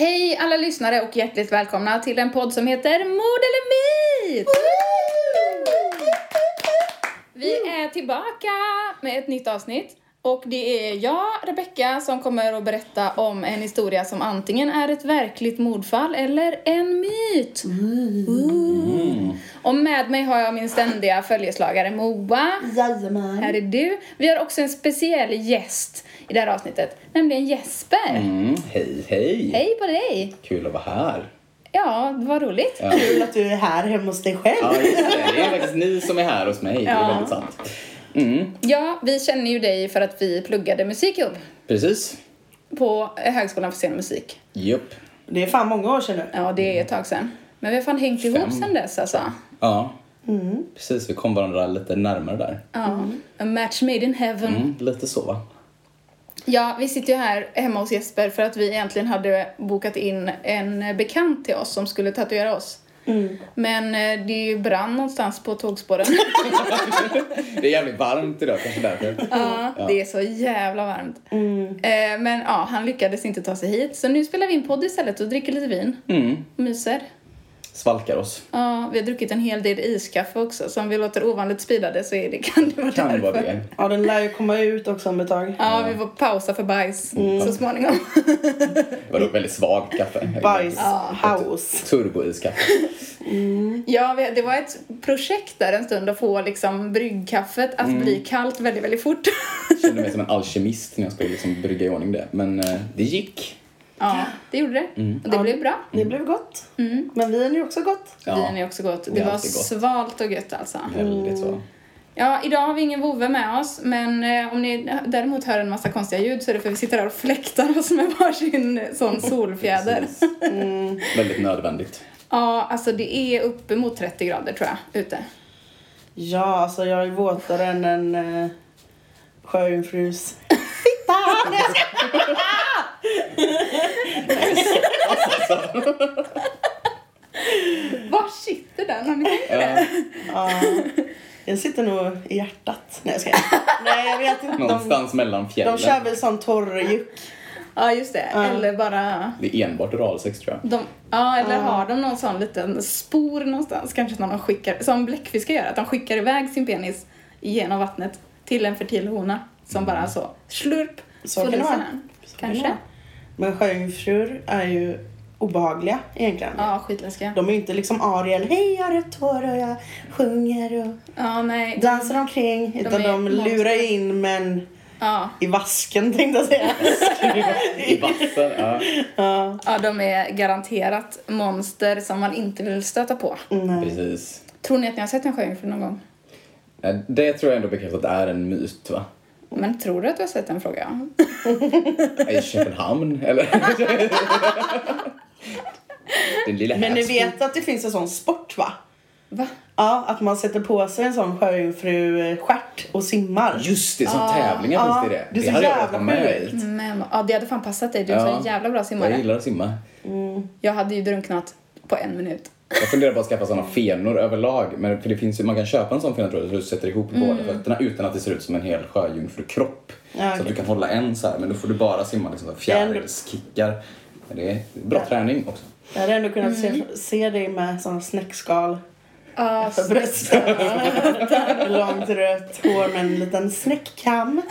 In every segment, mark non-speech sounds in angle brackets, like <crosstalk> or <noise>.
Hej alla lyssnare och hjärtligt välkomna till en podd som heter Mord eller Myt! Vi är tillbaka med ett nytt avsnitt. Och det är jag, Rebecka, som kommer att berätta om en historia som antingen är ett verkligt mordfall eller en myt. Ooh. Och med mig har jag min ständiga följeslagare Moa. Jajamän. Här är du. Vi har också en speciell gäst i det här avsnittet, nämligen Jesper. Mm, hej, hej! Hej på dig! Kul att vara här. Ja, vad roligt. Ja. Kul att du är här hemma hos dig själv. Ja, just det. Det är faktiskt ni som är här hos mig. Det är Ja. väldigt sant. Mm, Ja, vi känner ju dig för att vi pluggade musik ihop precis. på Högskolan för scen och musik. Jupp. Det är fan många år sedan nu. Ja, det är ett tag sedan. Men vi har fan hängt ihop Fem. sedan dess alltså. Ja. Precis, vi kom varandra lite närmare där. Ja, a match made in heaven. Mm, lite så va? Ja, vi sitter ju här hemma hos Jesper för att vi egentligen hade bokat in en bekant till oss som skulle tatuera oss. Men eh, det brann någonstans på tågspåren. <laughs> Det är jävligt varmt idag, kanske därför. ja, det är så jävla varmt. Eh, men ja, han lyckades inte ta sig hit. Så nu spelar vi in podd istället och dricker lite vin. Mm, Myser. Svalkar oss. Ja, vi har druckit en hel del iskaffe också. Så om vi låter ovanligt speedade så är det, <laughs> kan det vara Kan därför. vara det. Ja, den lär ju komma ut också om ett tag. Ja, vi får pausa för bajs så småningom. Det var dock väldigt svagt kaffe. Bajspaus. Turboiskaffe. Ja, vi- det var ett projekt där en stund att få liksom bryggkaffet att bli kallt väldigt, väldigt fort. Kände mig som en alkemist när jag skulle liksom brygga i ordning det. Men eh, det gick. Ja, det gjorde det. Och det blev bra. Det blev gott. Men vin är också gott. Ja, Vin är också gott. det var gott. svalt och gött alltså. väldigt så. Ja, idag har vi ingen vovve med oss, men eh, om ni däremot hör en massa konstiga ljud så är det för att vi sitter här och fläktar oss med <laughs> varsin sån solfjäder. Precis. Väldigt nödvändigt. Ja, alltså det är uppemot 30 grader tror jag, ute. Ja, alltså jag är våtare än en uh, sjöjungfrus fitta. Var sitter den? Har ni tänkt på det? Ja, Ja, den sitter nog i hjärtat. Nej, jag skojar. Nej, jag vet inte. De, någonstans mellan de fjällen. kör väl sån torrjuck. Ja, just det. Eller bara... Det är enbart oralsex tror jag. De, ja, eller har de någon sån liten spor någonstans? Kanske när de skickar, som bläckfiskar gör, att de skickar iväg sin penis genom vattnet till en fertil hona som bara så slurp. Så får kan det vara. Kanske. Men sjöjungfrur är ju obehagliga egentligen. Ja, skitläskiga. De är ju inte liksom Ariel, hej jag har rött hår och jag sjunger och Ja, nej. dansar omkring. Utan är de, lurar monster. in män Ja, i vasken tänkte jag säga. I vassen, ja. ja, de är garanterat monster som man inte vill stöta på. Nej. Precis. Tror ni att ni har sett en sjöjungfru någon gång? Eh, Det tror jag ändå det är en myt va? Men tror du att du har sett en fråga? <laughs> I Köpenhamn eller? <laughs> Den lilla Men ni vet att det finns en sån sport va? Va? Ja, att man sätter på sig en sån sjöjungfru-stjärt och simmar. Just det, som tävlingar ja, finns det i det är det. så hade jag jävla varit med i. Men, ja, det hade fan passat dig. Du är Ja. så jävla bra Jag simmare. gillar att simma. Jag hade ju drunknat på en minut. Jag funderar på att skaffa såna fenor överlag. Men för det finns ju, man kan köpa en sån fena tror jag, så du sätter ihop båda fötterna utan att det ser ut som en hel sjöjungfrukropp. Ja, Så att du kan hålla en så här, men då får du bara simma liksom fjärilskickar. Men det är bra träning också. Jag hade ändå kunnat se, se dig med såna snäckskal Ja, för bröstet. Långt rött hår med en liten snäckkam.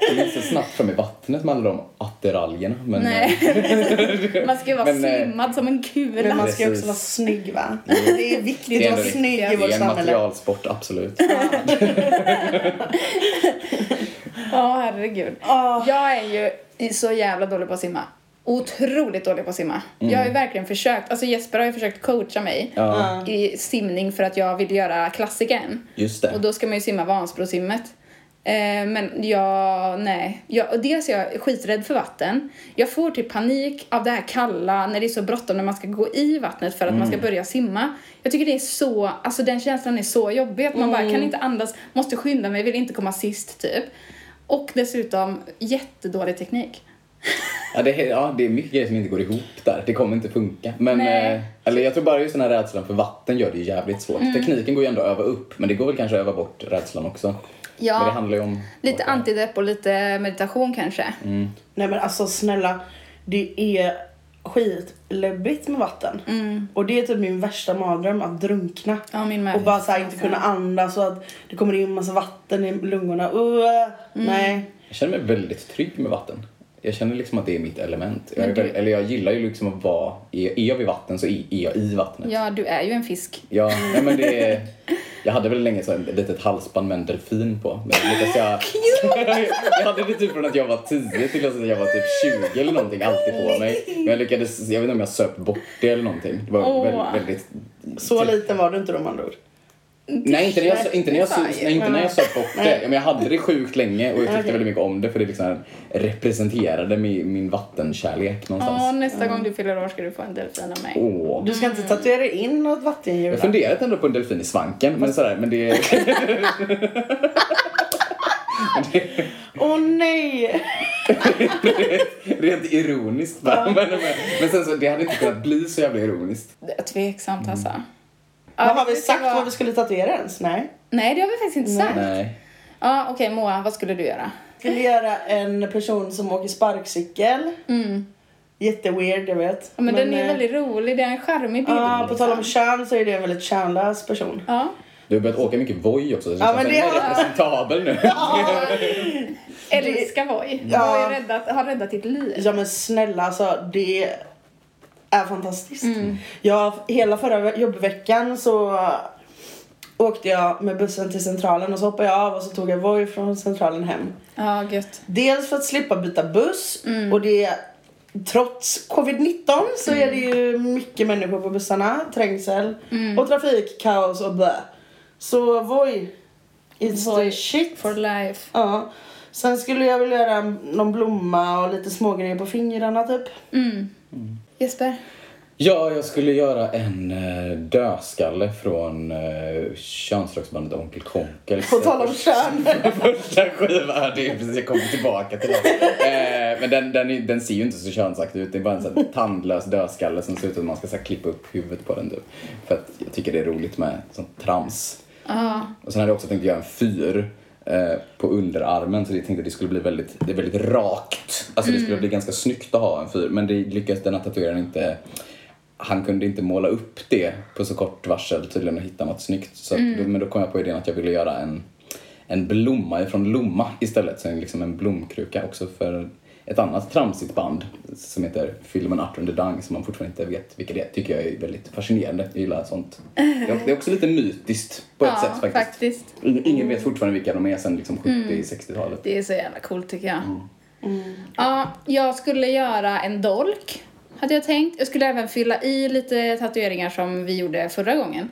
Det är inte så snabbt fram i vattnet med alla de attiraljerna. Men, Nej. eh, <laughs> Man ska ju vara Men, eh, slimmad som en Men kula. man ska ju också vara snygg va? Det är viktigt Det är att vara snygg i vårt Det är en samhälle. materialsport, absolut. Ja, <laughs> herregud. Ah. Jag är ju så jävla dålig på att simma. Otroligt dålig på att simma. Jag har ju verkligen försökt, alltså Jesper har ju försökt coacha mig Ja, i simning för att jag vill göra klassikern. just det. Och då ska man ju simma Vansbrosimmet. Eh, men jag, nej. Jag, dels är jag skiträdd för vatten. Jag får typ panik av det här kalla, när det är så bråttom när man ska gå i vattnet för att man ska börja simma. Jag tycker det är så, alltså den känslan är så jobbig att man bara kan inte andas, måste skynda mig, vill inte komma sist typ. Och dessutom jättedålig teknik. Ja det, är, ja, det är mycket grejer som inte går ihop där. Det kommer inte funka. Men, eh, eller jag tror bara just den här rädslan för vatten gör det ju jävligt svårt. Mm. Tekniken går ju ändå att öva upp, men det går väl kanske att öva bort rädslan också. Ja. Men det handlar ju om... Lite antidepp och lite meditation kanske. Nej men alltså snälla, det är skitläbbigt med vatten. Och det är typ min värsta mardröm, att drunkna. Ja. Och bara så här, inte kunna andas och att det kommer in massa vatten i lungorna. Uh, Nej. Jag känner mig väldigt trygg med vatten. Jag känner liksom att det är mitt element. Jag, du- eller jag gillar ju liksom att vara... Är, är jag vid vatten så är är jag i vattnet. Ja, du är ju en fisk. Ja, nej men det är, <laughs> Jag hade väl länge så ett litet halsband med en delfin på. Men jag, <laughs> lyckades jag, <laughs> jag hade det typ från att jag var 10 till att jag var typ 20 eller någonting alltid på mig. Men jag lyckades, jag vet inte om jag söp bort det eller någonting. Det var Åh. väldigt, väldigt Så liten var du inte då andra ord. Nej, inte när jag, inte när jag, nej, inte när jag söp bort det. Men jag hade det sjukt länge och jag tyckte Okej. väldigt mycket om det för det liksom representerade min, min vattenkärlek Ja, någonstans. nästa gång du fyller år ska du få en delfin av mig. Åh. Du ska inte tatuera in något vattendjur Jag va? funderat ändå på en delfin i svanken, men sådär, men det... <laughs> Åh nej! <laughs> Rent ironiskt bara. Men, men, men sen så, det hade inte kunnat bli så jävla ironiskt. Det är tveksamt alltså. Mm. Ja, Vad har vi sagt vara- vad vi skulle tatuera ens? Nej. Nej, det har vi faktiskt inte sagt. Nej. Ja, okej Moa, vad skulle du göra? Skulle göra en person som åker sparkcykel. Jätteweird, jag vet. Ja, men, den är eh, väldigt rolig, det är en charmig bild. Ja, på tal om liksom. kön så är det en väldigt könlös person. Ja. Du har börjat åka mycket Voi också, så det Ja, känns men det är representabel nu. Älskar Voi. Ja. Voi räddat, har räddat ditt liv. Ja men snälla alltså, det är fantastiskt. Mm. Jag, hela förra jobbveckan så åkte jag med bussen till centralen och så hoppade jag av och så tog jag Voi från centralen hem. Ja, gött. Dels för att slippa byta buss Mm. och det trots covid-19 så är det ju mycket människor på bussarna, trängsel Mm. och trafik, kaos och blä. Så Voi, it's Voi the shit. For life. Ja. Sen skulle jag vilja göra någon blomma och lite smågrejer på fingrarna typ. Jesper? Ja, jag skulle göra en eh, dödskalle från eh, könsrocksbandet Onkel Konkels. På tal om kön. <laughs> första skiva. Det är precis, jag kommer tillbaka till det. Eh, men den, den, den ser ju inte så könsakt ut. Det är bara en sån här tandlös dödskalle som ser ut att man ska så här, klippa upp huvudet på den. Typ. För att jag tycker det är roligt med sånt trams. Ja. Och sen hade jag också tänkt göra en fyr eh, på underarmen så jag tänkte att det skulle bli väldigt, det är väldigt rakt. Alltså det skulle bli ganska snyggt att ha en fyr men det lyckades den här tatueraren inte han kunde inte måla upp det på så kort varsel tydligen och hitta något snyggt. Så att, då, men då kom jag på idén att jag ville göra en, en blomma ifrån Lomma istället. Så en, liksom en blomkruka också för ett annat tramsigt band som heter Filmen Art and the Dung som man fortfarande inte vet vilka det är. tycker jag är väldigt fascinerande. Jag gillar sånt. Det är- också lite mytiskt på ett ja, sätt faktiskt. faktiskt. Ingen, ingen vet fortfarande vilka de är sen liksom 70-60-talet. Det är så jävla coolt tycker jag. Ja, jag skulle göra en dolk, hade jag tänkt. Jag skulle även fylla i lite tatueringar som vi gjorde förra gången.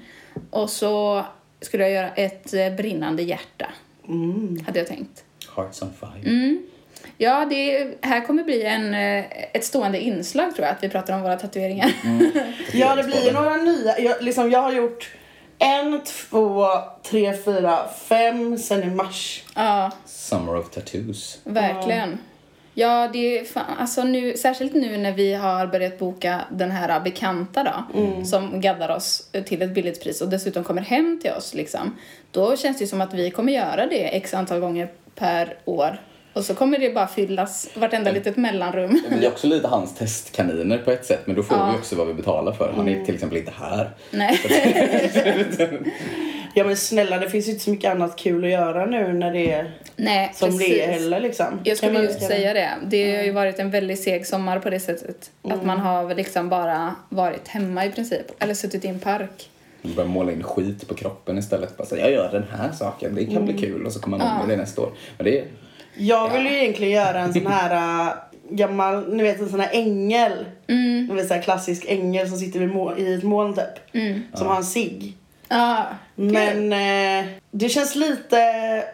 Och så skulle jag göra ett eh, brinnande hjärta, hade jag tänkt. Hearts on fire. Ja, det här kommer bli en, eh, ett stående inslag tror jag, att vi pratar om våra tatueringar. <laughs> Ja, det blir ju några nya. Jag, liksom, jag har gjort en, två, tre, fyra, fem sen i mars. ja, Summer of tattoos. verkligen. Ja, det är fan, alltså nu, särskilt nu när vi har börjat boka den här bekanta då, som gaddar oss till ett billigt pris och dessutom kommer hem till oss liksom. Då känns det ju som att vi kommer göra det x antal gånger per år. Och så kommer det bara fyllas vartenda litet mellanrum. Vi är också lite hans testkaniner på ett sätt, men då får vi också vad vi betalar för. Han är till exempel inte här. Nej. <laughs> Ja men snälla det finns ju inte så mycket annat kul att göra nu när det är Nej, som precis. det är heller liksom. Jag skulle man just önska säga det. Det har ju varit en väldigt seg sommar på det sättet. Att man har liksom bara varit hemma i princip. Eller suttit i en park. Vi börjar måla in skit på kroppen istället. Bara säga, jag gör den här saken, det kan bli kul. Och så kommer man ihåg det nästa år. Men det är, Jag vill ju egentligen göra en sån här äh, gammal, ni vet en sån här ängel. Mm. En sån här klassisk ängel som sitter i ett moln typ. Som har en cigg. Ja, Men eh, det känns lite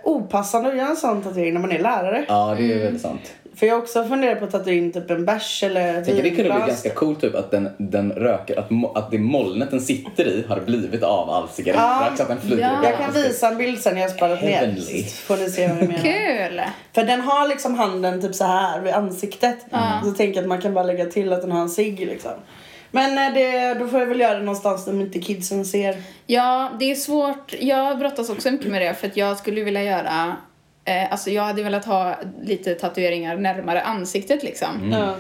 opassande att göra en sån tatuering när man är lärare. ja, det är väldigt sant. För jag har också funderat på att tatuera in typ en bärs eller Jag tänker det kunde bli ganska coolt typ att den, den röker, att, mo- att det molnet den sitter i har blivit av all cigarettrök så att den flyger Ja. Jag kan visa en bild sen när jag sparat ner. Får ni se vad jag menar. kul! För den har liksom handen typ så här vid ansiktet. Så tänker jag att man kan bara lägga till att den har en cigg liksom. Men eh, det, då får jag väl göra det någonstans där inte kidsen ser. Ja, det är svårt. Jag brottas också mycket med det för att jag skulle vilja göra eh, Alltså jag hade velat ha lite tatueringar närmare ansiktet liksom. Ja.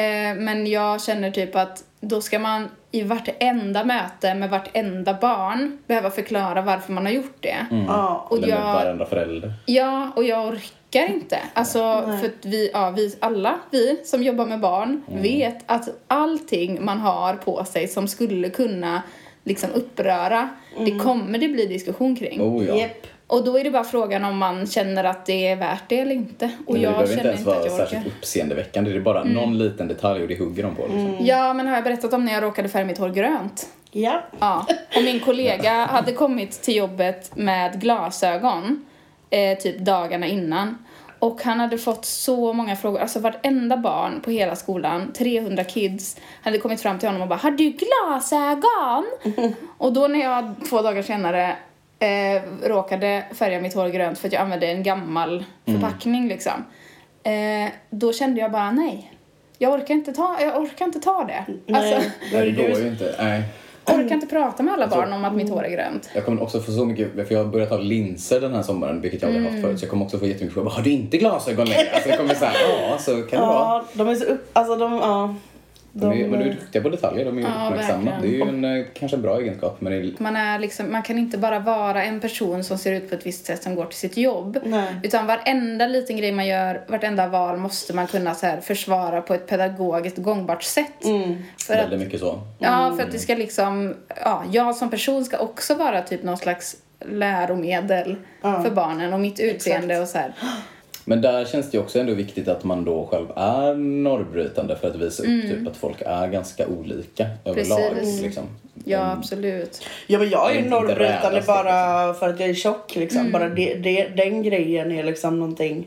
Eh, men jag känner typ att då ska man i vartenda möte med vartenda barn behöva förklara varför man har gjort det. Ja. Och Eller med varenda förälder. ja, och jag orkar inte. Alltså, för att vi, ja, vi, alla vi som jobbar med barn vet att allting man har på sig som skulle kunna liksom uppröra, det kommer det bli diskussion kring. Oh ja. Japp. Och då är det bara frågan om man känner att det är värt det eller inte. Och Men det jag behöver inte känner ens inte att vara jag orkar. särskilt uppseendeväckande. Det är bara någon liten detalj och det hugger de på. Liksom. Ja, men har jag berättat om när jag råkade färga mitt hår grönt? Ja. Ja, och min kollega hade kommit till jobbet med glasögon eh, typ dagarna innan. Och han hade fått så många frågor, alltså vartenda barn på hela skolan, 300 kids, hade kommit fram till honom och bara Har du glasögon? <laughs> och då när jag två dagar senare eh, råkade färga mitt hår grönt för att jag använde en gammal förpackning liksom. Eh, då kände jag bara nej. Jag orkar inte ta, jag orkar inte ta det. Alltså, Nej. Nej, det går ju inte. Nej. jag orkar inte prata med alla barn om att mitt hår är grönt. Jag kommer också få så mycket, för jag har börjat ha linser den här sommaren, vilket jag aldrig Mm. haft förut. Så jag kommer också få jättemycket frågor. Har du inte glasögon längre? Alltså det kommer såhär, ja så kan det vara. Ja, de är så upp... Alltså de, ja. De är, de- men de är duktiga på detaljer, de är Ja, uppmärksamma. Det är ju verkligen. en, eh, kanske en bra egenskap, men är, Man, är liksom, man kan inte bara vara en person som ser ut på ett visst sätt som går till sitt jobb. Nej. Utan varenda liten grej man gör, vartenda val måste man kunna så här försvara på ett pedagogiskt gångbart sätt. Mm. För att, väldigt mycket så. ja, för att det ska liksom, ja, jag som person ska också vara typ någon slags läromedel för barnen och mitt utseende och så här. Men där känns det också ändå viktigt att man då själv är normbrytande för att visa upp typ att folk är ganska olika överlag. Mm. Precis. Liksom. Ja, absolut. Ja men jag är ju normbrytande bara för att jag är tjock liksom. Bara det, det, den grejen är liksom någonting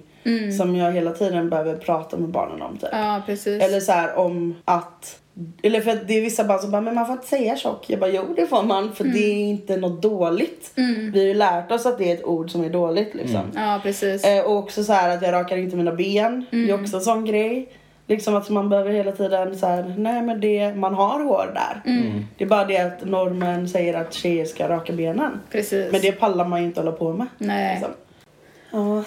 som jag hela tiden behöver prata med barnen om typ. Ja, precis. Eller så här om att eller för att det är vissa barn som bara, men man får inte säga tjock. Jag bara, jo det får man för det är inte något dåligt. Vi har ju lärt oss att det är ett ord som är dåligt liksom. Ja, precis. Eh, och också så här att jag rakar inte mina ben. Det är också en sån grej. Liksom att man behöver hela tiden så här, nej men det, man har hår där. Det är bara det att normen säger att tjejer ska raka benen. Precis. Men det pallar man ju inte hålla på med. Nej. Liksom. Ja.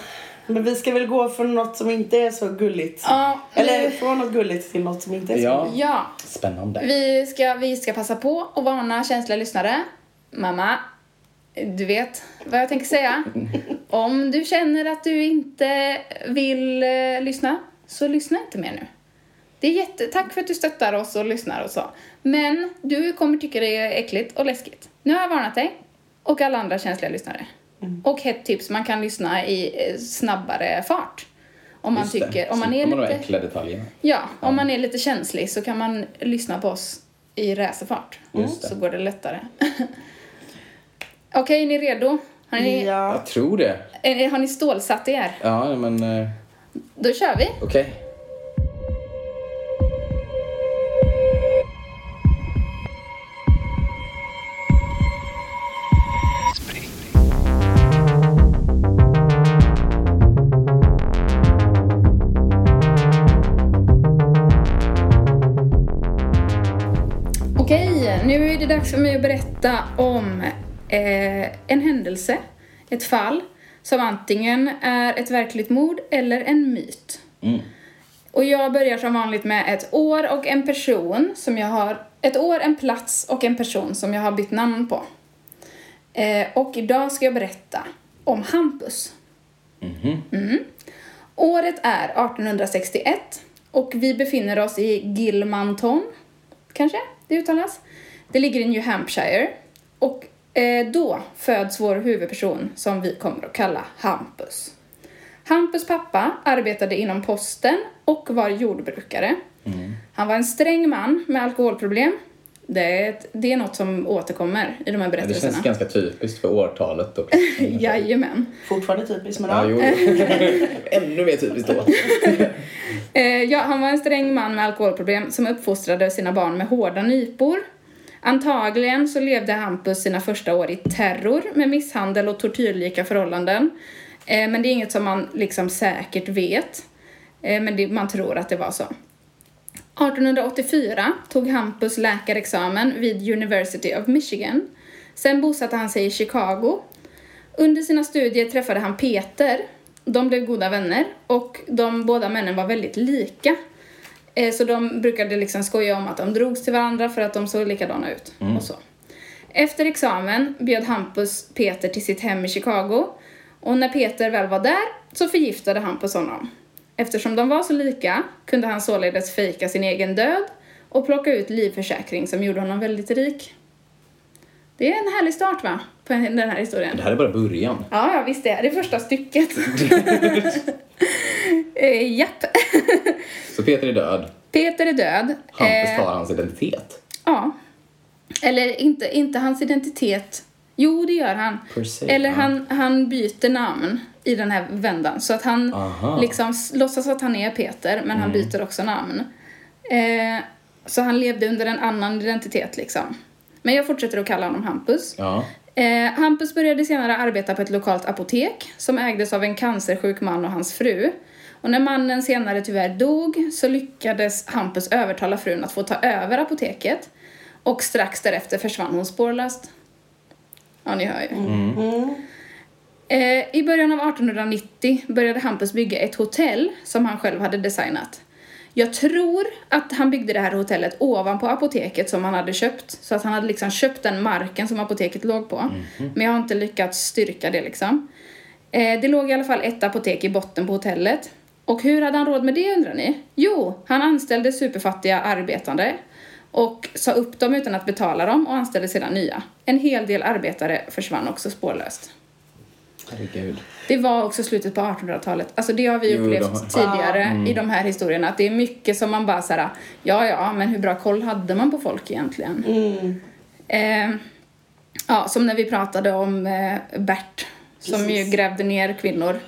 Men vi ska väl gå från något som inte är så gulligt. Ja, Eller nu- från något gulligt till något som inte är så Ja. gulligt. Ja, Spännande. Vi ska, vi ska passa på att varna känsliga lyssnare. Mamma, du vet vad jag tänker säga. <laughs> Om du känner att du inte vill eh, lyssna, så lyssna inte mer nu. Det är jätte, tack för att du stöttar oss och lyssnar och så. Men du kommer tycka det är äckligt och läskigt. Nu har jag varnat dig och alla andra känsliga lyssnare. Och ett tips, man kan lyssna i eh, snabbare fart. Om man tycker, om man är man de lite... detaljerna. Ja, om man är lite känslig så kan man lyssna på oss i racerfart. Det. Så går det lättare. <laughs> Okej, är ni redo? Har ni, Ja. Jag tror det. är, har ni stålsatt er? Ja, men eh, Då kör vi. okej. Okej, dags för mig att berätta om eh, en händelse, ett fall, som antingen är ett verkligt mord eller en myt. Och jag börjar som vanligt med ett år och en person som jag har... Ett år, en plats och en person som jag har bytt namn på. Eh, och idag ska jag berätta om Hampus. Mm. Året är 1861 och vi befinner oss i Gilmanton, kanske det uttalas. Det ligger i New Hampshire. Och eh, då föds vår huvudperson som vi kommer att kalla Hampus. Hampus pappa arbetade inom posten och var jordbrukare. Han var en sträng man med alkoholproblem. Det är, ett, det är något som återkommer i de här Det berättelserna. känns ganska typiskt för årtalet och <laughs> Jajamän. Fortfarande typiskt men Ja, ja. jo. <laughs> Ännu mer typiskt då. <laughs> Eh, ja, han var en sträng man med alkoholproblem som uppfostrade sina barn med hårda nypor. Antagligen så levde Hampus sina första år i terror med misshandel och tortyrlika förhållanden. Eh, men det är inget som man liksom säkert vet. Eh, men det, man tror att det var så. 1884 tog Hampus läkarexamen vid University of Michigan. Sen bosatte han sig i Chicago. Under sina studier träffade han Peter. De blev goda vänner och de båda männen var väldigt lika. Eh, Så de brukade liksom skoja om att de drogs till varandra för att de såg likadana ut. Och så. Efter examen bjöd Hampus Peter till sitt hem i Chicago. Och när Peter väl var där så förgiftade Hampus honom. Eftersom de var så lika kunde han således fejka sin egen död och plocka ut livförsäkring som gjorde honom väldigt rik. Det är en härlig start va? På den här historien. Det här är bara början. Ja, ja visst det är det första stycket. <laughs> <laughs> <laughs> eh, japp. Så Peter är död. Peter är död. Hampus Eh, tar hans identitet. Ja. Eller inte, inte hans identitet. Jo, det gör han. Se, Eller ja. han, han byter namn i den här vändan. Så att han Aha. Mm. liksom låtsas att han är Peter, men han byter också namn. Eh, så han levde under en annan identitet liksom. Men jag fortsätter att kalla honom Hampus. Ja. Eh, Hampus började senare arbeta på ett lokalt apotek som ägdes av en cancersjuk man och hans fru. Och när mannen senare tyvärr dog så lyckades Hampus övertala frun att få ta över apoteket. Och strax därefter försvann hon spårlöst. Ja, ni hör ju. Eh, I början av 1890 började Hampus bygga ett hotell som han själv hade designat. Jag tror att han byggde det här hotellet ovanpå apoteket som han hade köpt. Så att han hade liksom köpt den marken som apoteket låg på. Men jag har inte lyckats styrka det liksom. Eh, det låg i alla fall ett apotek i botten på hotellet. Och hur hade han råd med det undrar ni? Jo, han anställde superfattiga arbetande och sa upp dem utan att betala dem och anställde sedan nya. En hel del arbetare försvann också spårlöst. Herregud. Det var också slutet på 1800-talet. Alltså det har vi Jo, upplevt har- tidigare i de här historierna. Att det är mycket som man bara såhär, ja ja, men hur bra koll hade man på folk egentligen? Eh, ja, som när vi pratade om eh, Bert som ju grävde ner kvinnor.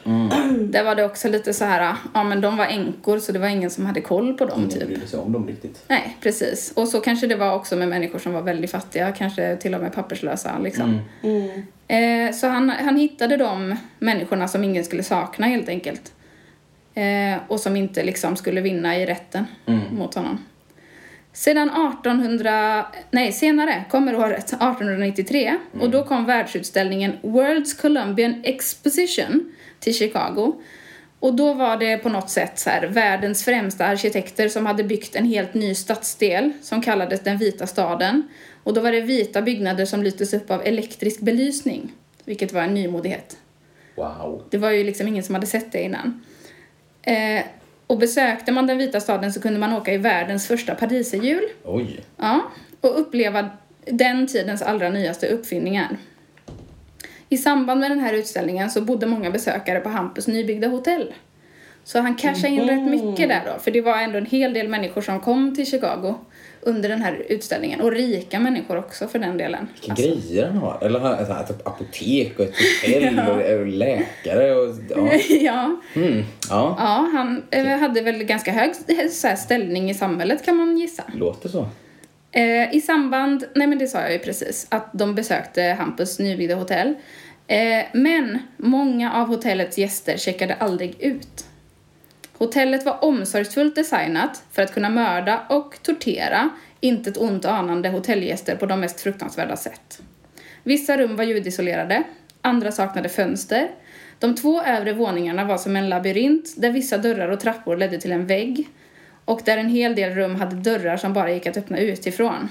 Där var det också lite så här, ja men de var änkor så det var ingen som hade koll på dem Ingen typ. brydde sig om dem riktigt. Nej, precis. Och så kanske det var också med människor som var väldigt fattiga, kanske till och med papperslösa liksom. Eh, så han, han hittade de människorna som ingen skulle sakna helt enkelt. Eh, och som inte liksom skulle vinna i rätten mot honom. Sedan 1800, nej senare kommer året 1893 och då kom världsutställningen World's Columbian Exposition till Chicago. Och då var det på något sätt så här, världens främsta arkitekter som hade byggt en helt ny stadsdel som kallades den vita staden. Och då var det vita byggnader som lystes upp av elektrisk belysning, vilket var en nymodighet. Wow. Det var ju liksom ingen som hade sett det innan. Eh, och besökte man den vita staden så kunde man åka i världens första pariserhjul. Oj. Ja, och uppleva den tidens allra nyaste uppfinningar. I samband med den här utställningen så bodde många besökare på Hampus nybyggda hotell. Så han cashade in rätt mycket där då, för det var ändå en hel del människor som kom till Chicago under den här utställningen. Och rika människor också för den delen. Vilka Alltså, grejer han har. Eller han har ett apotek och ett hotell <laughs> och, och läkare och... Ja. <laughs> ja, Mm. ja. ja, han eh, hade väl ganska hög så här, ställning i samhället kan man gissa. Låter så. Eh, I samband, nej men det sa jag ju precis, att de besökte Hampus nybyggda hotell. Eh, men många av hotellets gäster checkade aldrig ut. Hotellet var omsorgsfullt designat för att kunna mörda och tortera inte ett ont anande hotellgäster på de mest fruktansvärda sätt. Vissa rum var ljudisolerade, andra saknade fönster. De två övre våningarna var som en labyrint där vissa dörrar och trappor ledde till en vägg och där en hel del rum hade dörrar som bara gick att öppna utifrån.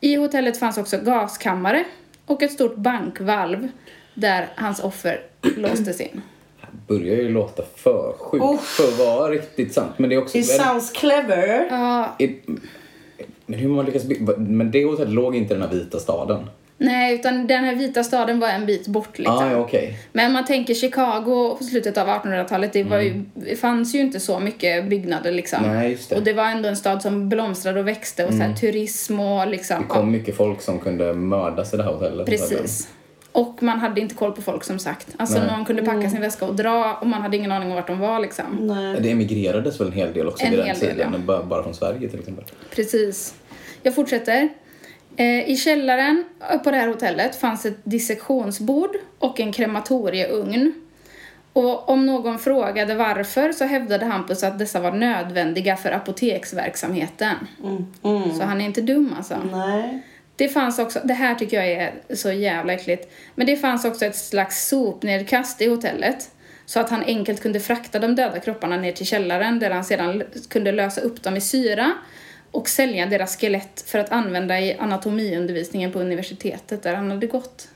I hotellet fanns också gaskammare och ett stort bankvalv där hans offer <clears throat> låstes in. Börjar ju låta för sjukt Oh. för att vara riktigt sant. Men det är också... It sounds clever. Ja, Är- Men hur man lyckats bygga? Men det hotellet låg inte i den här vita staden? nej, utan den här vita staden var en bit bort liksom. Ah, okej. Men man tänker Chicago på slutet av 1800-talet, det, var ju, det fanns ju inte så mycket byggnader liksom. Nej, just det. Och det var ändå en stad som blomstrade och växte och så här, turism och liksom. Det kom mycket folk som kunde mördas i det här hotellet. Precis. Och man hade inte koll på folk som sagt. Alltså Nej. någon kunde packa sin väska och dra och man hade ingen aning om vart de var liksom. Nej. Det emigrerades väl en hel del också En vid den hel del, tiden, ja. bara, bara från Sverige till exempel. Precis. Jag fortsätter. Eh, I källaren eh, på det här hotellet fanns ett dissektionsbord och en krematorieugn. Och om någon frågade varför så hävdade Hampus att dessa var nödvändiga för apoteksverksamheten. Så han är inte dum alltså. Nej. Det fanns också, det här tycker jag är så jävla äckligt, men det fanns också ett slags sopnedkast i hotellet. Så att han enkelt kunde frakta de döda kropparna ner till källaren där han sedan kunde lösa upp dem i syra och sälja deras skelett för att använda i anatomiundervisningen på universitetet där han hade gått.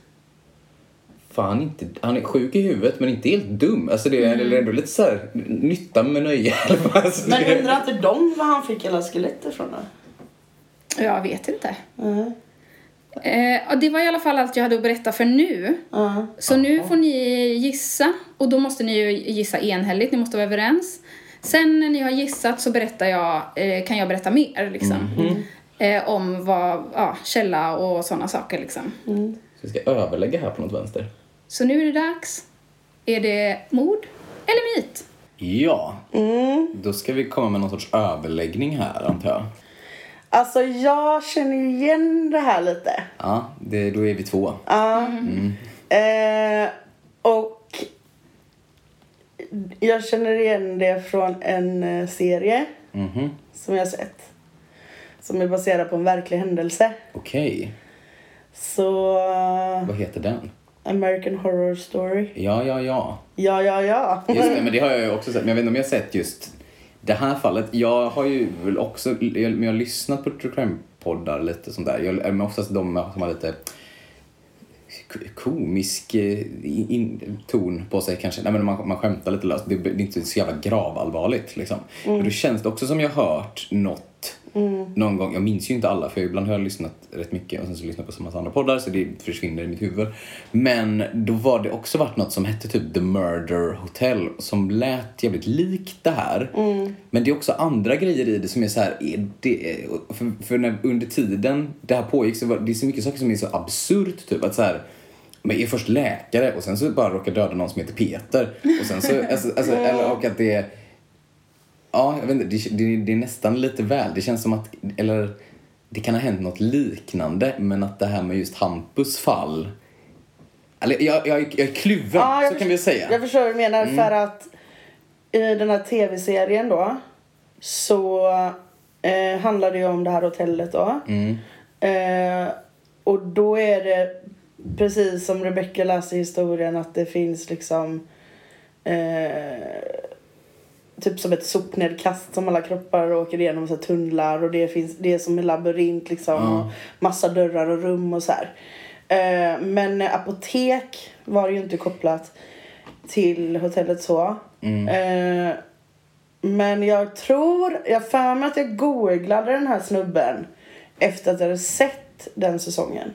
Fan, inte, han är sjuk i huvudet men inte helt dum. Alltså det är Mm. ändå lite så här nytta med nöje. <laughs> alltså Men undrar inte de var han fick hela skelettet från då? Jag vet inte. Nej. Eh, och det var i alla fall allt jag hade att berätta för nu. Ja. Så nu får ni gissa och då måste ni ju gissa enhälligt, ni måste vara överens. Sen när ni har gissat så berättar jag, eh, kan jag berätta mer liksom. Eh, om vad, ja, källa och sådana saker liksom. Så vi ska överlägga här på något vänster. Så nu är det dags. Är det mord eller myt? Ja, då ska vi komma med någon sorts överläggning här antar jag. Alltså jag känner ju igen det här lite. Ja, det, då är vi två. Ja. Eh, och jag känner igen det från en eh, serie Mhm. som jag har sett. Som är baserad på en verklig händelse. Okej, Så eh, vad heter den? American Horror Story. Ja, ja, ja. Ja, ja, ja. Just det, men det har jag ju också sett. Men jag vet inte om jag har sett just det här fallet. Jag har ju väl också, jag, men jag har lyssnat på true crime-poddar lite sånt där. Jag, men oftast de som har lite komisk eh, in, ton på sig kanske. Nej men man, man skämtar lite löst. Det, det är inte så jävla gravallvarligt liksom. Men då känns det också som jag har hört något någon gång. Jag minns ju inte alla för ibland har jag lyssnat rätt mycket och sen så lyssnar jag på så massa andra poddar så det försvinner i mitt huvud. Men då var det också varit något som hette typ The Murder Hotel som lät jävligt likt det här. Men det är också andra grejer i det som är så här, är det, för, för när, under tiden det här pågick så var det är så mycket saker som är så absurt typ att så här men är först läkare och sen så bara råkar döda någon som heter Peter. Och sen så, alltså, alltså, eller, och att det Ja, jag vet inte. Det, det, det är nästan lite väl. Det känns som att, eller det kan ha hänt något liknande, men att det här med just Hampus fall. Eller jag, jag, jag är kluven, Ja, jag så kan vi säga. Jag förstår vad du menar. För att i den här tv-serien då så eh, handlar det ju om det här hotellet då. Eh, och då är det precis som Rebecca läste i historien att det finns liksom eh, typ som ett sopnedkast som alla kroppar åker igenom så tunnlar och det finns det är som en labyrint liksom och massa dörrar och rum och så här. Eh, men apotek var ju inte kopplat till hotellet så. Eh, men jag tror, jag för mig att jag googlade den här snubben efter att jag hade sett den säsongen.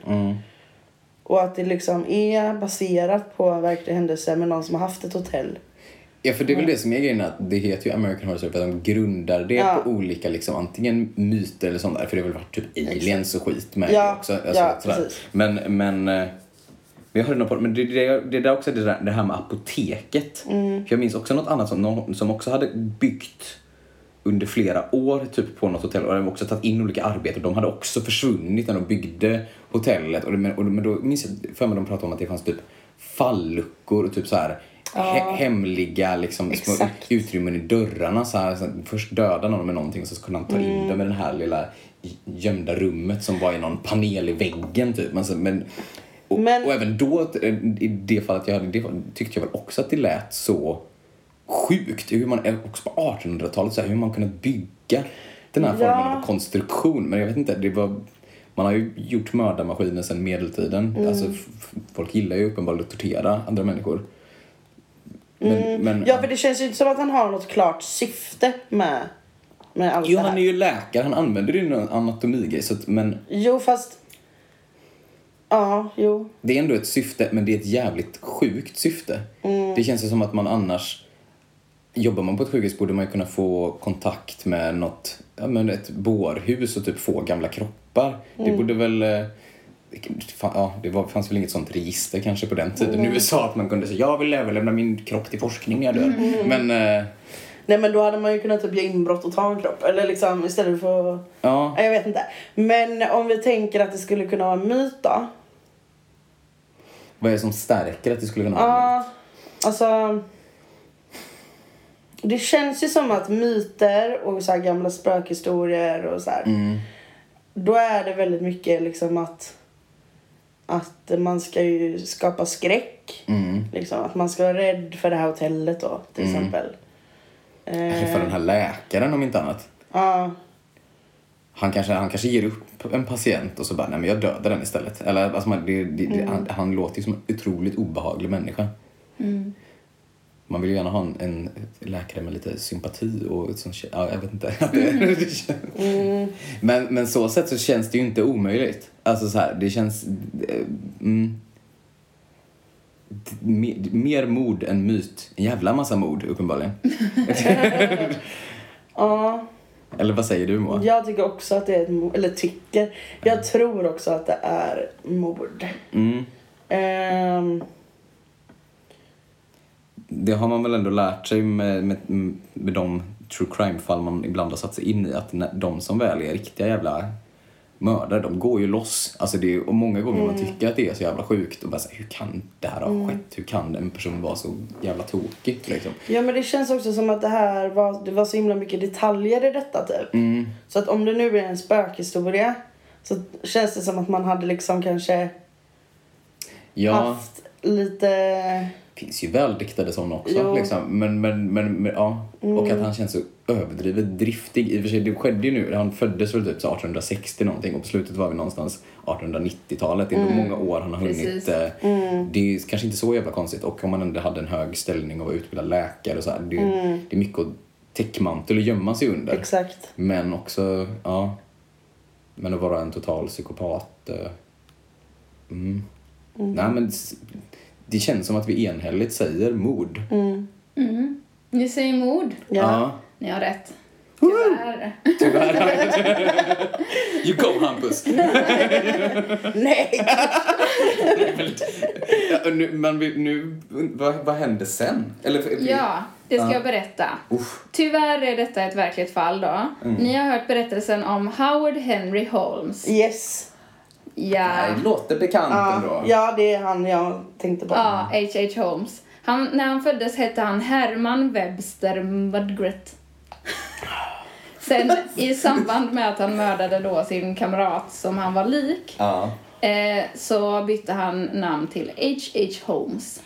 Och att det liksom är baserat på en verklig händelse med någon som har haft ett hotell. Ja, för det är väl det som är grejen, att det heter ju American Horror Story för att de grundar det Ja. på olika liksom, antingen myter eller sånt där, för det har väl varit typ aliens och skit med Ja, också. Alltså, ja. Men, men, eh, men jag hörde nog på men det, det, det där också det, där, det här med apoteket. Mm. För jag minns också något annat som, någon, som också hade byggt under flera år typ på något hotell och de också tagit in olika arbetare. De hade också försvunnit när de byggde hotellet. Och, det, men, och, men då minns jag för mig de pratade om att det fanns typ falluckor och typ så här he, hemliga liksom, små utrymmen i dörrarna. Så här, så först döda någon med någonting och så kunde han ta in dem i det här lilla gömda rummet som var i någon panel i väggen typ. Men, så, men Och, Men- och även då, i det fallet jag hade, det tyckte jag väl också att det lät så sjukt. Hur man, också på 1800-talet, så här, hur man kunnat bygga den här formen Ja. av konstruktion. Men jag vet inte, det var, man har ju gjort mördarmaskiner sedan medeltiden. Mm. Alltså, folk gillar ju uppenbarligen att tortera andra människor. Men, men, Mm. Ja, för det känns ju inte som att han har något klart syfte med, med allt Jo, det här. han är ju läkare, han använder ju någon anatomigrej. Så att, men Jo, fast... Ja, jo. det är ändå ett syfte, men det är ett jävligt sjukt syfte. Mm. Det känns ju som att man annars... Jobbar man på ett sjukhus borde man ju kunna få kontakt med något, ja men ett bårhus och typ få gamla kroppar. Det Mm. borde väl... ja, det var, fanns väl inget sånt register kanske på den tiden i USA att man kunde säga jag vill överlämna min kropp till forskning när jag dör. Mm. Men eh, Nej, men då hade man ju kunnat typ göra inbrott och ta en kropp. Eller liksom istället för... ja, Nej, Jag vet inte. Men om vi tänker att det skulle kunna vara en myt då? vad är det som stärker att det skulle kunna vara Ja, alltså... Det känns ju som att myter och så här gamla spökhistorier och så här. Mm. Då är det väldigt mycket liksom att... Att man ska ju skapa skräck. Mm. Liksom, att man ska vara rädd för det här hotellet då, till exempel. Kanske för den här läkaren om inte annat. Ja, Han kanske, han kanske ger upp en patient och så bara, nej men jag dödar den istället. Eller, alltså, man, det, det, det, han, han låter ju som en otroligt obehaglig människa. Man vill ju gärna ha en, en läkare med lite sympati och sånt, ja, jag vet inte. <laughs> Det känns- men, men så sätt så känns det ju inte omöjligt. Alltså så här, det känns... eh, Mm, mer, mer mord än myt. En jävla massa mord, uppenbarligen. <laughs> ja. Eller vad säger du, Moa? Jag tycker också att det är ett mord. Eller tycker. Jag tror också att det är mord. Mm. Ehm, Det har man väl ändå lärt sig med, med, med de true crime-fall man ibland har satt sig in i att när, de som väl är riktiga jävla mördare, de går ju loss. Alltså det är, och många gånger man tycker att det är så jävla sjukt och bara så här, hur kan det här ha skett? Hur kan en person vara så jävla tokig? Liksom? ja men det känns också som att det här var, det var så himla mycket detaljer i detta typ. Mm. Så att om det nu är en spökhistoria så känns det som att man hade liksom kanske Ja, haft lite... finns ju väldiktade sådana också. Liksom. Men, men, men, men, ja. Och att han känns så överdrivet driftig. I och för sig, det skedde ju nu. Han föddes väl typ så 1860 någonting och på slutet var vi någonstans 1890-talet. Det är ändå många år han har hunnit. Precis. Eh, Det är kanske inte så jävla konstigt. Och om man ändå hade en hög ställning och var utbildad läkare och så här. Det, det är mycket att täckmantel och gömma sig under. Exakt. Men också, ja. Men att vara en total psykopat. eh, Mm. Nej men det känns som att vi enhälligt säger mord. Ni säger mord. Ja. Ni har rätt. Tyvärr. <laughs> You go Hampus! Nej! ja, <laughs> nu, man vill, nu, vad, vad hände sen? Eller, Ja, det ska Ja. jag berätta. Uff. Tyvärr är detta ett verkligt fall då. Ni har hört berättelsen om Howard Henry Holmes. Yes. Ja. Det låter bekant Ja, ändå. ja, det är han jag tänkte på. Ja, H.H. Holmes. Han, när han föddes hette han Herman Webster Mudgett. <laughs> Sen i samband med att han mördade då sin kamrat som han var lik Ja. eh, så bytte han namn till H.H. Holmes.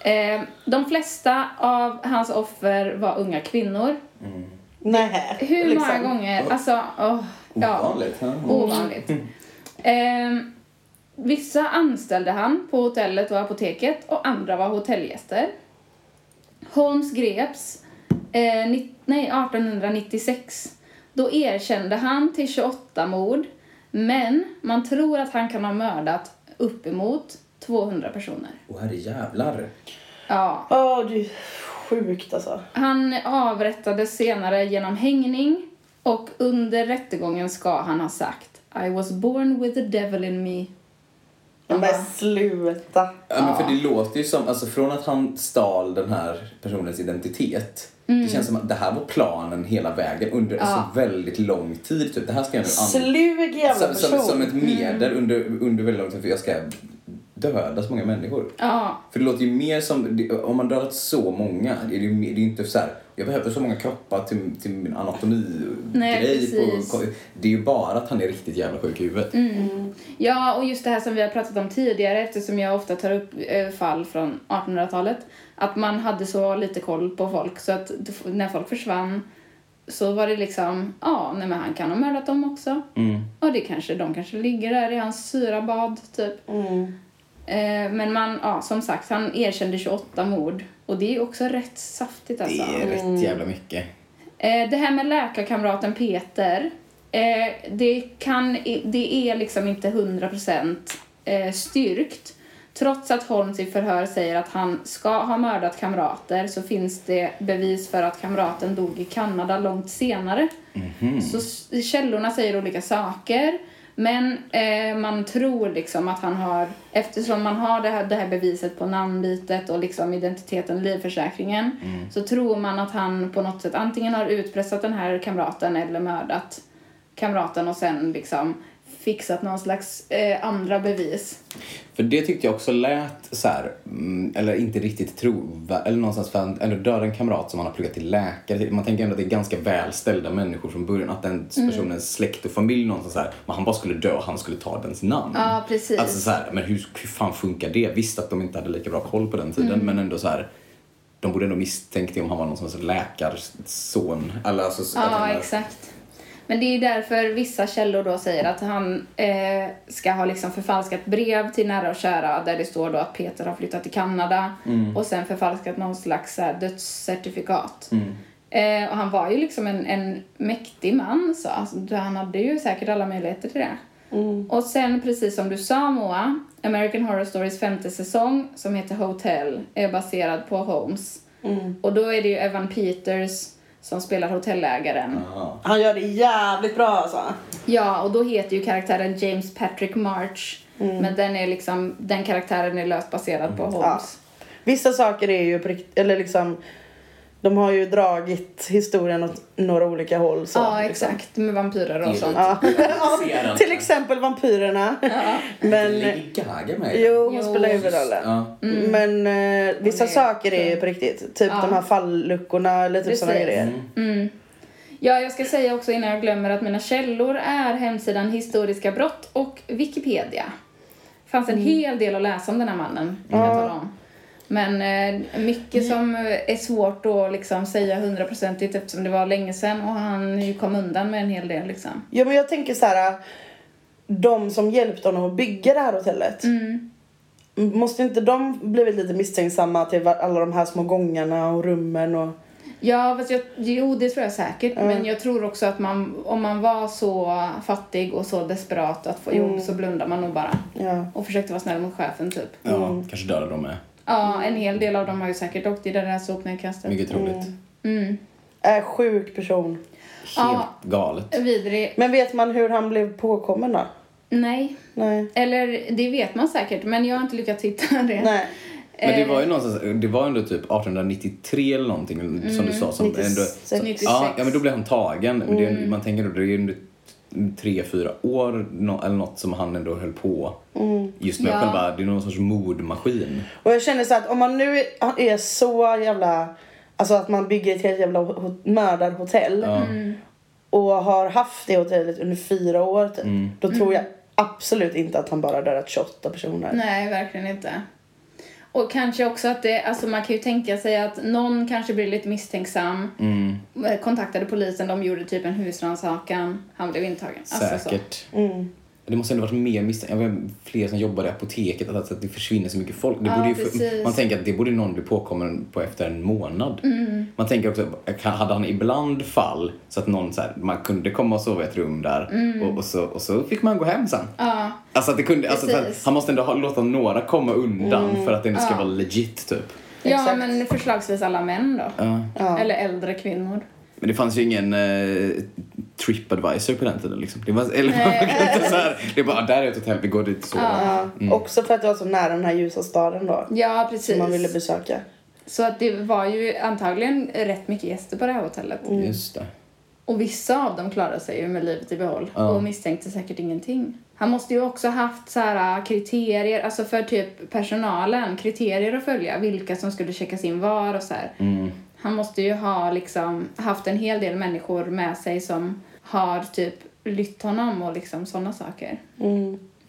Eh, de flesta av hans offer var unga kvinnor. Nej. Hur liksom. många gånger? Alltså, åh, ja. Ovanligt. Ja. Ovanligt. Ehm, vissa anställde han på hotellet och apoteket och andra var hotellgäster. Holmes greps eh, ni, nej, 1896. Då erkände han till 28 mord, men man tror att han kan ha mördat uppemot 200 personer. Åh herre jävlar. Ja. Åh, det är sjukt alltså. Han avrättades senare genom hängning och under rättegången ska han ha sagt I was born with the devil in me. Men sluta. Ja, men för det låter ju som, alltså från att han stal den här personens identitet. Det känns som att det här var planen hela vägen under Ja. så väldigt lång tid. Typ. Det här ska jag nu använda. Slug jävla Som, som, person. som ett medel under, under väldigt lång tid. För jag ska döda så många människor. Ja, För det låter ju mer som, om man dödat så många, det är ju mer- det är ju inte så här, jag behöver så många kroppar till, till min Nej, anatomigrej. det är ju bara att han är riktigt jävla sjuk i huvudet. Ja, och just det här som vi har pratat om tidigare eftersom jag ofta tar upp eh, fall från 1800-talet. Att man hade så lite koll på folk så att när folk försvann så var det liksom, ja, nej men han kan ha mördat dem också. Mm. Och det kanske, de kanske ligger där i hans syrabad typ. Eh, men man, ja som sagt, han erkände 28 mord. Och det är också rätt saftigt alltså. Det är rätt jävla mycket. Eh, det här med läkarkamraten Peter, eh, det, kan, det är liksom inte 100% eh, styrkt. Trots att Holmes i förhör säger att han ska ha mördat kamrater så finns det bevis för att kamraten dog i Kanada långt senare. Så s- källorna säger olika saker. Men eh, man tror liksom att han har, eftersom man har det här, det här beviset på namnbytet och liksom identiteten, livförsäkringen, så tror man att han på något sätt antingen har utpressat den här kamraten eller mördat kamraten och sen liksom fixat någon slags eh, andra bevis. För det tyckte jag också lät så här, mm, eller inte riktigt trovärdigt, eller någonstans för han ändå döda en kamrat som han har pluggat till läkare. Man tänker ändå att det är ganska välställda människor från början, att den Mm. personens släkt och familj någonstans så här, men han bara skulle dö och han skulle ta dens namn. Ja, precis. Alltså så här, men hur, hur fan funkar det? Visst att de inte hade lika bra koll på den tiden, Mm. men ändå så här, de borde ändå misstänkt om han var någon sorts läkarson. Eller alltså, att Ja, exakt. Men det är därför vissa källor då säger att han eh, ska ha liksom förfalskat brev till nära och kära där det står då att Peter har flyttat till Kanada och sen förfalskat någon slags här, dödscertifikat. Eh, och han var ju liksom en, en mäktig man så alltså, han hade ju säkert alla möjligheter till det. Och sen precis som du sa Moa, American Horror Stories femte säsong som heter Hotel är baserad på Holmes. Och då är det ju Evan Peters som spelar hotellägaren. Han gör det jävligt bra alltså. Ja, och då heter ju karaktären James Patrick March. Men den är liksom, den karaktären är löst baserad på Holmes. Vissa saker är ju på rikt- eller liksom de har ju dragit historien åt några olika håll. Så, Ja, liksom. exakt. Med vampyrer och sånt. Ja. <laughs> Han. <laughs> Till exempel vampyrerna. <laughs> Men, Lady Gaga med jo, hon spelar huvudrollen. Ja. Men eh, vissa är saker är ju på riktigt. Typ Ja. de här falluckorna eller typ sådana grejer. Ja, jag ska säga också innan jag glömmer att mina källor är hemsidan Historiska brott och Wikipedia. Det fanns en hel del att läsa om den här mannen, kan jag tala om. Men eh, mycket som är svårt att liksom säga hundraprocentigt eftersom det var länge sedan och han kom undan med en hel del liksom. Ja men jag tänker så här. De som hjälpte honom att bygga det här hotellet. Måste inte de blivit lite misstänksamma till alla de här små gångarna och rummen och... Ja, fast jag, jo det tror jag säkert. Men jag tror också att man, om man var så fattig och så desperat att få jobb så blundar man nog bara. Ja. Och försökte vara snäll mot chefen typ. Ja, kanske dödade de med. Ja, en hel del av dem har ju säkert åkt i det där sopnedkastet. Mycket troligt. Är sjuk person. Helt Ja. galet. Vidrig. Men vet man hur han blev påkommen då? Nej. Nej. Eller det vet man säkert, men jag har inte lyckats hitta <laughs> det. Nej. Men det Eh. var ju någonstans, det var ändå typ 1893 eller någonting som du sa som 96. ändå... Som, 96. ja, ja, men då blev han tagen. Men det, man tänker då, det är tre, fyra år nå- eller något som han ändå höll på. Just med Ja. själva, det är någon sorts mordmaskin. Och jag känner så att om man nu är- så jävla... Alltså att man bygger ett helt jävla ho- mördarhotell. Och har haft det hotellet under fyra år typ. Då tror jag absolut inte att han bara dödat 28 personer. Nej, verkligen inte. Och kanske också att det, alltså man kan ju tänka sig att någon kanske blir lite misstänksam. Eh, Kontaktade polisen, de gjorde typ en husrannsakan. Han blev intagen. Alltså så. Säkert. Det måste ändå varit mer misstänkt. Fler som jobbar i apoteket, att, alltså, att det försvinner så mycket folk. Det Ja, borde ju, man tänker att det borde någon bli påkommen på efter en månad. Mm. Man tänker också, hade han ibland fall så att någon så här, man kunde komma och sova i ett rum där och, och, så, och så fick man gå hem sen. Mm. Ja, Alltså att det kunde, alltså, så här, han måste ändå ha, låta några komma undan för att det inte ska vara legit typ. ja Exakt. men förslagsvis alla män då. Ja. Eller äldre kvinnor. Men det fanns ju ingen eh, Tripadvisor på den tiden liksom. Det var, eller man kan inte så här, det är bara, där är ett hotell, vi går dit och sover. Ja. Också för att det var så nära den här ljusa staden då. Ja, precis. Som man ville besöka. Så att det var ju antagligen rätt mycket gäster på det här hotellet. Just det. Och vissa av dem klarade sig ju med livet i behåll och misstänkte säkert ingenting. Han måste ju också haft så här äh, kriterier, alltså för typ personalen, kriterier att följa, vilka som skulle checkas in var och så här. Han måste ju ha liksom haft en hel del människor med sig som har typ lytt honom och liksom sådana saker.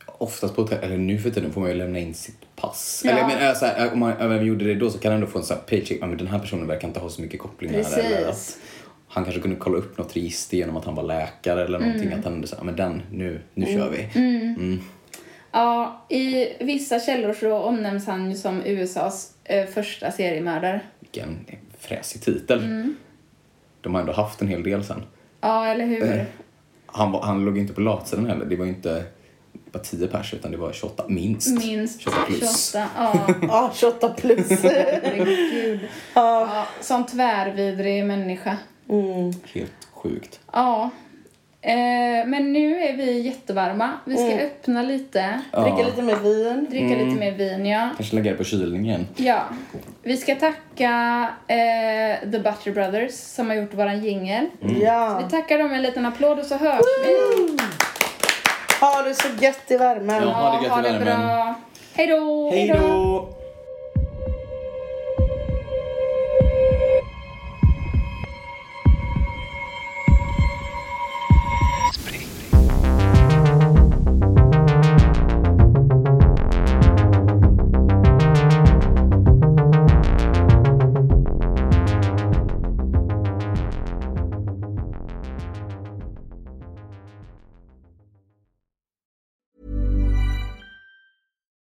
Oftast på hotell, eller nu för tiden får man ju lämna in sitt pass. Ja. Eller men, så här, om man även gjorde det då så kan man ändå få en sån här paycheck. Men den här personen verkar inte ha så mycket kopplingar. Precis. Eller att han kanske kunde kolla upp något register genom att han var läkare eller någonting. Mm. Att han sa, men den, nu, nu kör vi. Ja, i vissa källor så omnämns han ju som USAs eh, första seriemördare. Vilken fräsig titel. Mm. De har ändå haft en hel del sen. Ja, eller hur? Eh. Han, var, han låg inte på latsidan heller. Det var inte bara 10 pers utan det var 28 minst. Minst 28 plus. 28. <laughs> <laughs> Ja, Ja, 28 plus. herregud. Ja, sån tvärvidrig människa. Helt sjukt. Ja. Eh, men nu är vi jättevarma. Vi ska öppna lite, Dricka lite mer vin. dricka lite mer vin, ja. Kanske lägga det på kylning igen. Ja. Vi ska tacka eh, The Butter Brothers som har gjort våran jingel. Ja. Vi tackar dem med en liten applåd och så hörs vi. Ha det så gött i värmen. Ja. Ha det gött i ha det värmen. bra. Hej då! Hej då!